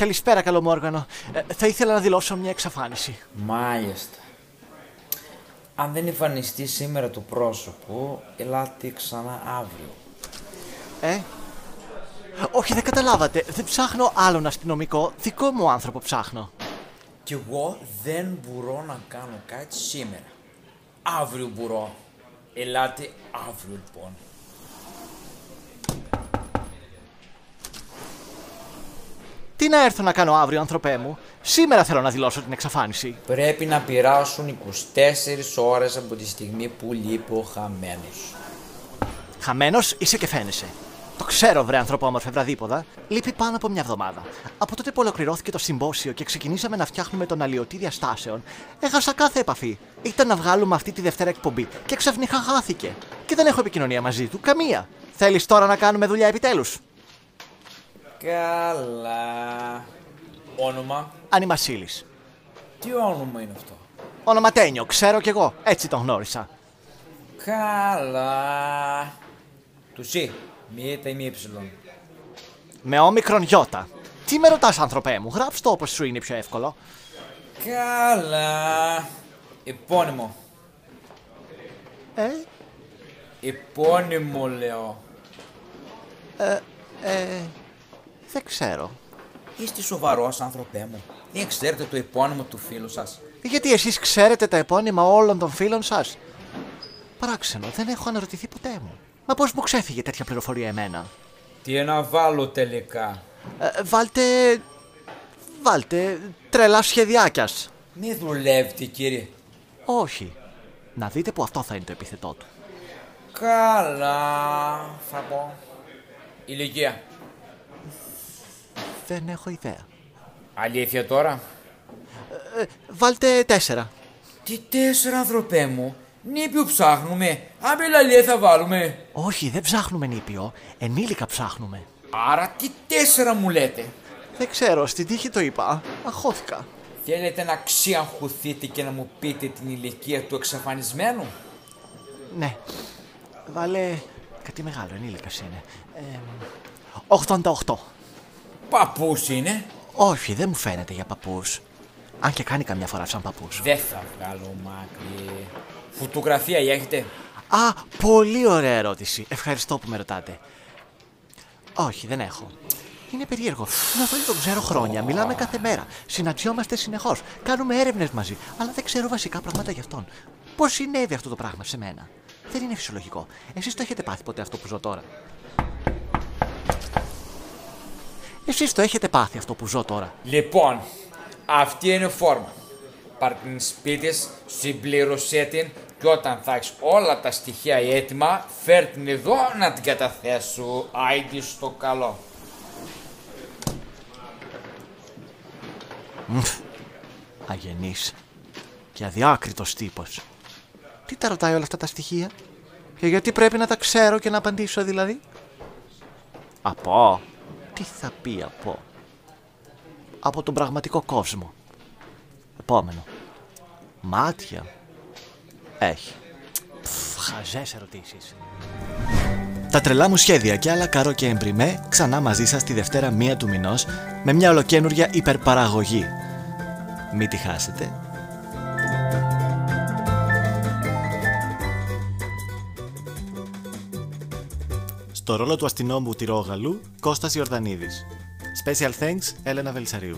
Καλησπέρα, Καλομόργανο. Ε, θα ήθελα να δηλώσω μια εξαφάνιση. Μάλιστα. Αν δεν εμφανιστεί σήμερα το πρόσωπο, ελάτε ξανά αύριο. Ε; Όχι, δεν καταλάβατε. Δεν ψάχνω άλλον αστυνομικό. Δικό μου άνθρωπο ψάχνω. Κι εγώ δεν μπορώ να κάνω κάτι σήμερα. Αύριο μπορώ. Ελάτε αύριο λοιπόν. Τι να έρθω να κάνω αύριο, άνθρωπέ μου; Σήμερα θέλω να δηλώσω την εξαφάνιση. Πρέπει να πειράσουν 24 ώρες από τη στιγμή που λείπει ο χαμένος. Χαμένος είσαι και φαίνεσαι. Το ξέρω, βρε ανθρωπόμορφε βραδίποδα. Λείπει πάνω από μια εβδομάδα. Από τότε που ολοκληρώθηκε το συμπόσιο και ξεκινήσαμε να φτιάχνουμε τον αλλοιωτή διαστάσεων, έχασα κάθε επαφή. Ήταν να βγάλουμε αυτή τη Δευτέρα εκπομπή και ξαφνικά χάθηκε. Και δεν έχω επικοινωνία μαζί του, καμία. Θέλεις τώρα να κάνουμε δουλειά επιτέλους; Καλά. Όνομα; Ανιμασίλη. Τι όνομα είναι αυτό; Ονοματένιο, ξέρω κι εγώ. Έτσι τον γνώρισα. Καλά. Του σι. Μη τα ή μη ύψιλον. Με όμικρον γιώτα. Τι με ρωτάς, άνθρωπέ μου, γράψ το όπως σου είναι πιο εύκολο. Καλά. Επώνυμο. Ε, Επώνυμο λέω. ε, δεν ξέρω. Είστε σοβαρός άνθρωπέ μου. Δεν ξέρετε το επώνυμο του φίλου σας. Γιατί εσείς ξέρετε τα επώνυμα όλων των φίλων σας; Παράξενο, δεν έχω αναρωτηθεί ποτέ μου. Μα πώς μου ξέφυγε τέτοια πληροφορία εμένα; Τι να βάλω τελικά; Ε, βάλτε... Βάλτε τρελά σχεδιάκιας. Μη δουλεύετε κύριε. Όχι. Να δείτε που αυτό θα είναι το επιθετό του. Καλά. Θα πω. Ηλικία. Δεν έχω ιδέα. Αλήθεια τώρα; Ε, βάλτε τέσσερα. Τι τέσσερα άνθρωπέ μου; Νήπιο ψάχνουμε. Αμπελαλία θα βάλουμε. Όχι, δεν ψάχνουμε νήπιο. Ενήλικα ψάχνουμε. Άρα τι τέσσερα μου λέτε; Δεν ξέρω, στην τύχη το είπα. Αχώθηκα. Θέλετε να ξιαγχωθείτε και να μου πείτε την ηλικία του εξαφανισμένου; Ναι. Βάλε. Κάτι μεγάλο, ενήλικας είναι. Ε, 88. Παππούς είναι. Όχι, δεν μου φαίνεται για παππούς. Αν και κάνει καμιά φορά σαν παππούς. Δεν θα βγάλω μάκρυ. Φωτογραφία η έχετε; Α, πολύ ωραία ερώτηση. Ευχαριστώ που με ρωτάτε. Όχι, δεν έχω. Είναι περίεργο. Να τον τον ξέρω χρόνια. Μιλάμε κάθε μέρα. Συναντιόμαστε συνεχώς. Κάνουμε έρευνες μαζί. Αλλά δεν ξέρω βασικά πράγματα γι' αυτόν. Πώς συνέβη αυτό το πράγμα σε μένα; Δεν είναι φυσιολογικό. Εσείς το έχετε πάθει ποτέ αυτό που ζω τώρα; Εσείς το έχετε πάθει αυτό που ζω τώρα. Λοιπόν, αυτή είναι η φόρμα. Πάρ' την σπίτι, συμπλήρωσέ την και όταν θα έχεις όλα τα στοιχεία έτοιμα, φέρ την εδώ να την καταθέσω. Άιντι στο καλό. Αγενής και αδιάκριτος τύπος. Τι τα ρωτάει όλα αυτά τα στοιχεία; Και γιατί πρέπει να τα ξέρω και να απαντήσω δηλαδή; Από. Τι θα πει από. Από τον πραγματικό κόσμο; Επόμενο. Μάτια. Έχει. Πφ, χαζές ερωτήσεις. Τα τρελά μου σχέδια και άλλα καρό και εμπριμέ ξανά μαζί σας τη Δευτέρα μία του μηνός με μια ολοκένουργια υπερπαραγωγή. Μην τη χάσετε. Στο ρόλο του αστυνόμου Τυρόγαλου, Κώστας Ιορδανίδης. Special thanks, Έλενα Βελσαρίου.